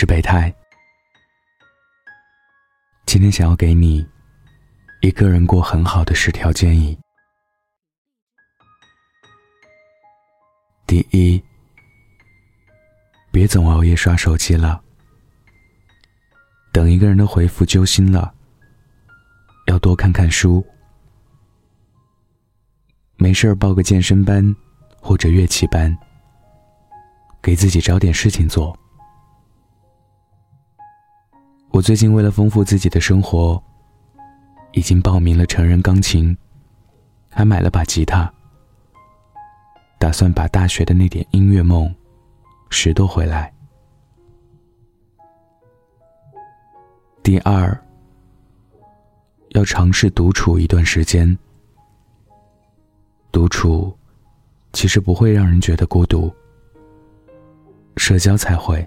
是备胎。今天想要给你一个人过很好的十条建议。第一，别总熬夜刷手机了。等一个人的回复揪心了，要多看看书。没事儿报个健身班或者乐器班，给自己找点事情做。我最近为了丰富自己的生活，已经报名了成人钢琴，还买了把吉他，打算把大学的那点音乐梦拾掇回来。第二，要尝试独处一段时间。独处其实不会让人觉得孤独，社交才会。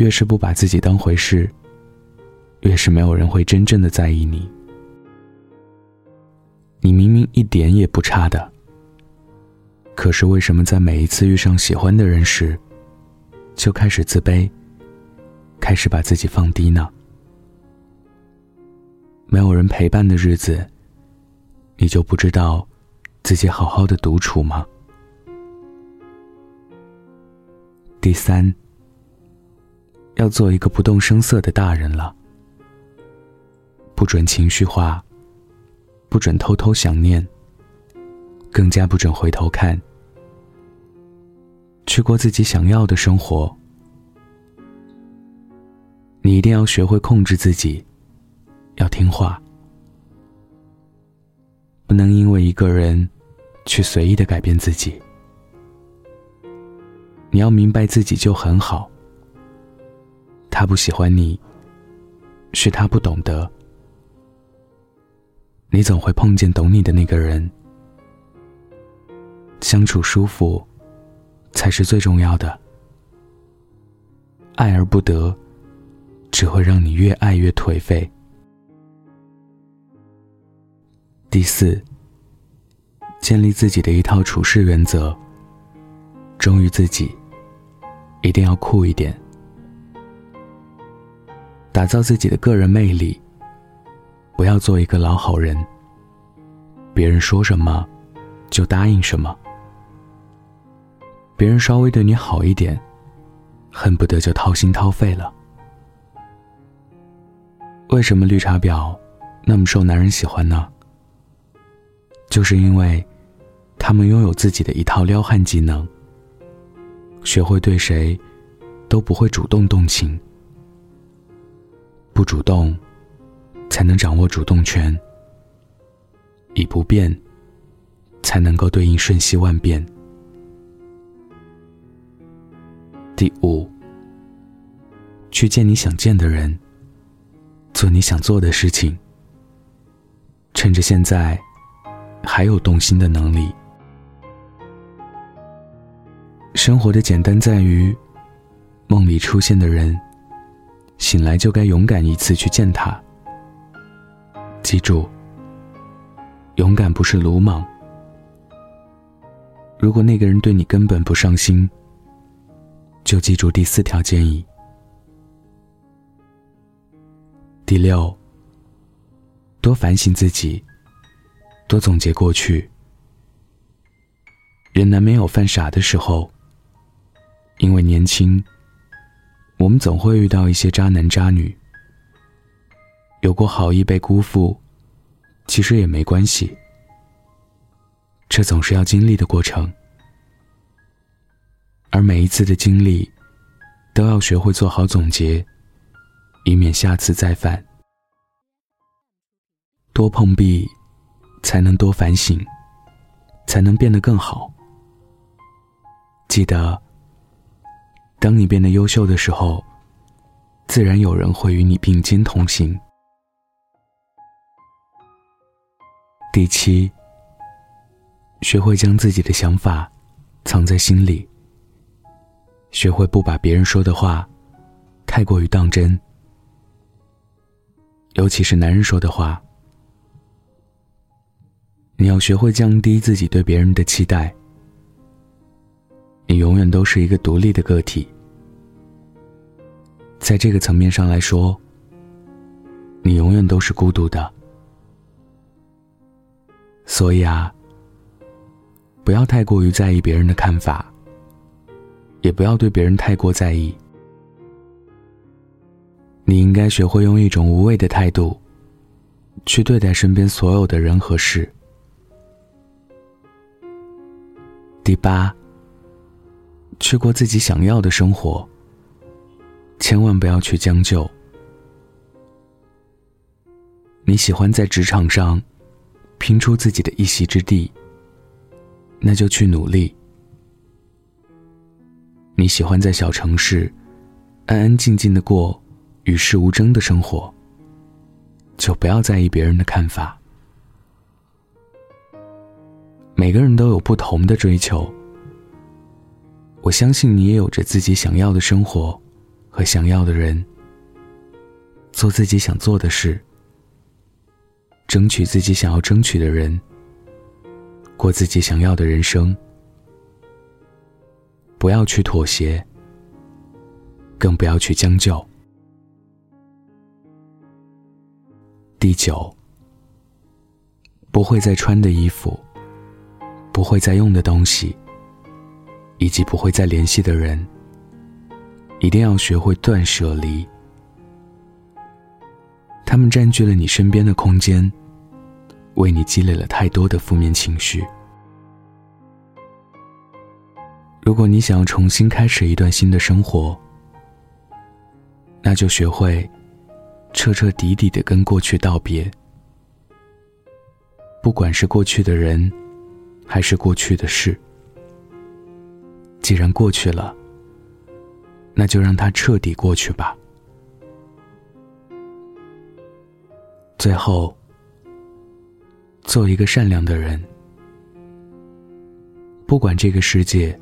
越是不把自己当回事，越是没有人会真正的在意你。你明明一点也不差的，可是为什么在每一次遇上喜欢的人时，就开始自卑？开始把自己放低呢？没有人陪伴的日子，你就不知道自己好好的独处吗？第三，要做一个不动声色的大人了，不准情绪化，不准偷偷想念，更加不准回头看，去过自己想要的生活。你一定要学会控制自己，要听话，不能因为一个人去随意的改变自己。你要明白自己就很好，他不喜欢你，是他不懂得。你总会碰见懂你的那个人，相处舒服才是最重要的。爱而不得。只会让你越爱越颓废。第四，建立自己的一套处事原则。忠于自己，一定要酷一点，打造自己的个人魅力。不要做一个老好人，别人说什么就答应什么。别人稍微对你好一点，恨不得就掏心掏肺了。为什么绿茶婊那么受男人喜欢呢？就是因为，他们拥有自己的一套撩汉技能。学会对谁，都不会主动动情。不主动，才能掌握主动权。以不变，才能够对应瞬息万变。第五，去见你想见的人。做你想做的事情，趁着现在还有动心的能力。生活的简单在于，梦里出现的人，醒来就该勇敢一次去见他。记住，勇敢不是鲁莽。如果那个人对你根本不上心，就记住第四条建议。第六，多反省自己，多总结过去。人难免有犯傻的时候，因为年轻，我们总会遇到一些渣男渣女。有过好意被辜负，其实也没关系，这总是要经历的过程。而每一次的经历，都要学会做好总结。以免下次再犯。多碰壁，才能多反省，才能变得更好。记得，当你变得优秀的时候，自然有人会与你并肩同行。第七，学会将自己的想法藏在心里，学会不把别人说的话太过于当真。尤其是男人说的话，你要学会降低自己对别人的期待。你永远都是一个独立的个体，在这个层面上来说，你永远都是孤独的。所以啊，不要太过于在意别人的看法，也不要对别人太过在意。你应该学会用一种无畏的态度，去对待身边所有的人和事。第八，去过自己想要的生活，千万不要去将就。你喜欢在职场上拼出自己的一席之地，那就去努力。你喜欢在小城市安安静静的过与世无争的生活，就不要在意别人的看法。每个人都有不同的追求，我相信你也有着自己想要的生活和想要的人，做自己想做的事，争取自己想要争取的人，过自己想要的人生，不要去妥协，更不要去将就。第九，不会再穿的衣服。不会再用的东西，以及不会再联系的人，一定要学会断舍离。他们占据了你身边的空间，为你积累了太多的负面情绪。如果你想要重新开始一段新的生活，那就学会彻彻底底的跟过去道别，不管是过去的人。还是过去的事。既然过去了，那就让它彻底过去吧。最后，做一个善良的人。不管这个世界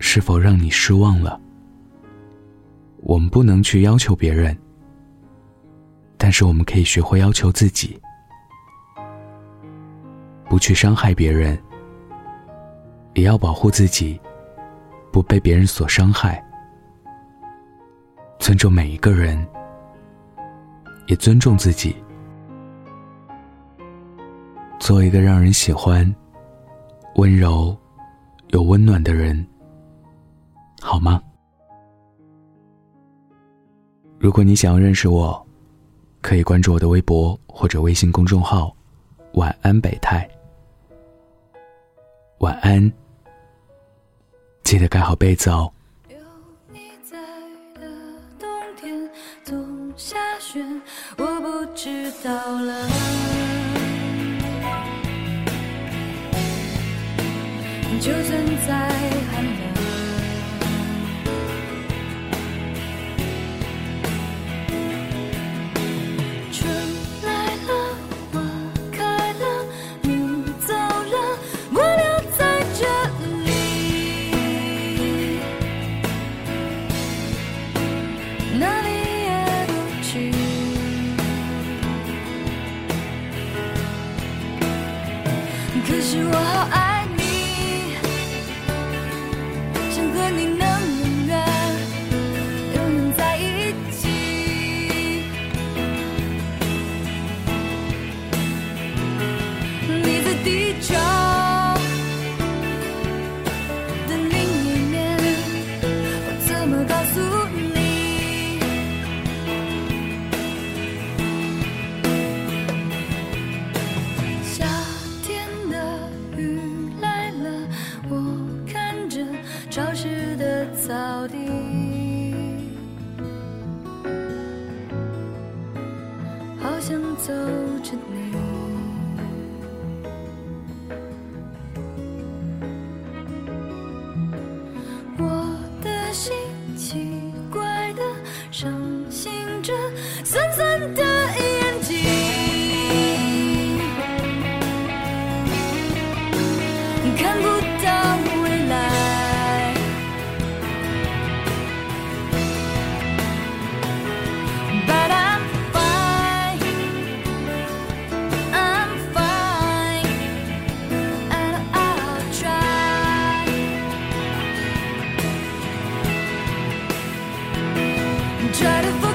是否让你失望了，我们不能去要求别人，但是我们可以学会要求自己，不去伤害别人。也要保护自己，不被别人所伤害。尊重每一个人，也尊重自己。做一个让人喜欢、温柔又温暖的人，好吗？如果你想要认识我，可以关注我的微博或者微信公众号“晚安北泰”。晚安。记得盖好被子哦。有你在的冬天总下雪，我不知道了。就算再寒冷。可是我好爱想走着你。我的心奇怪的伤心着，酸酸的眼睛，看不 try to find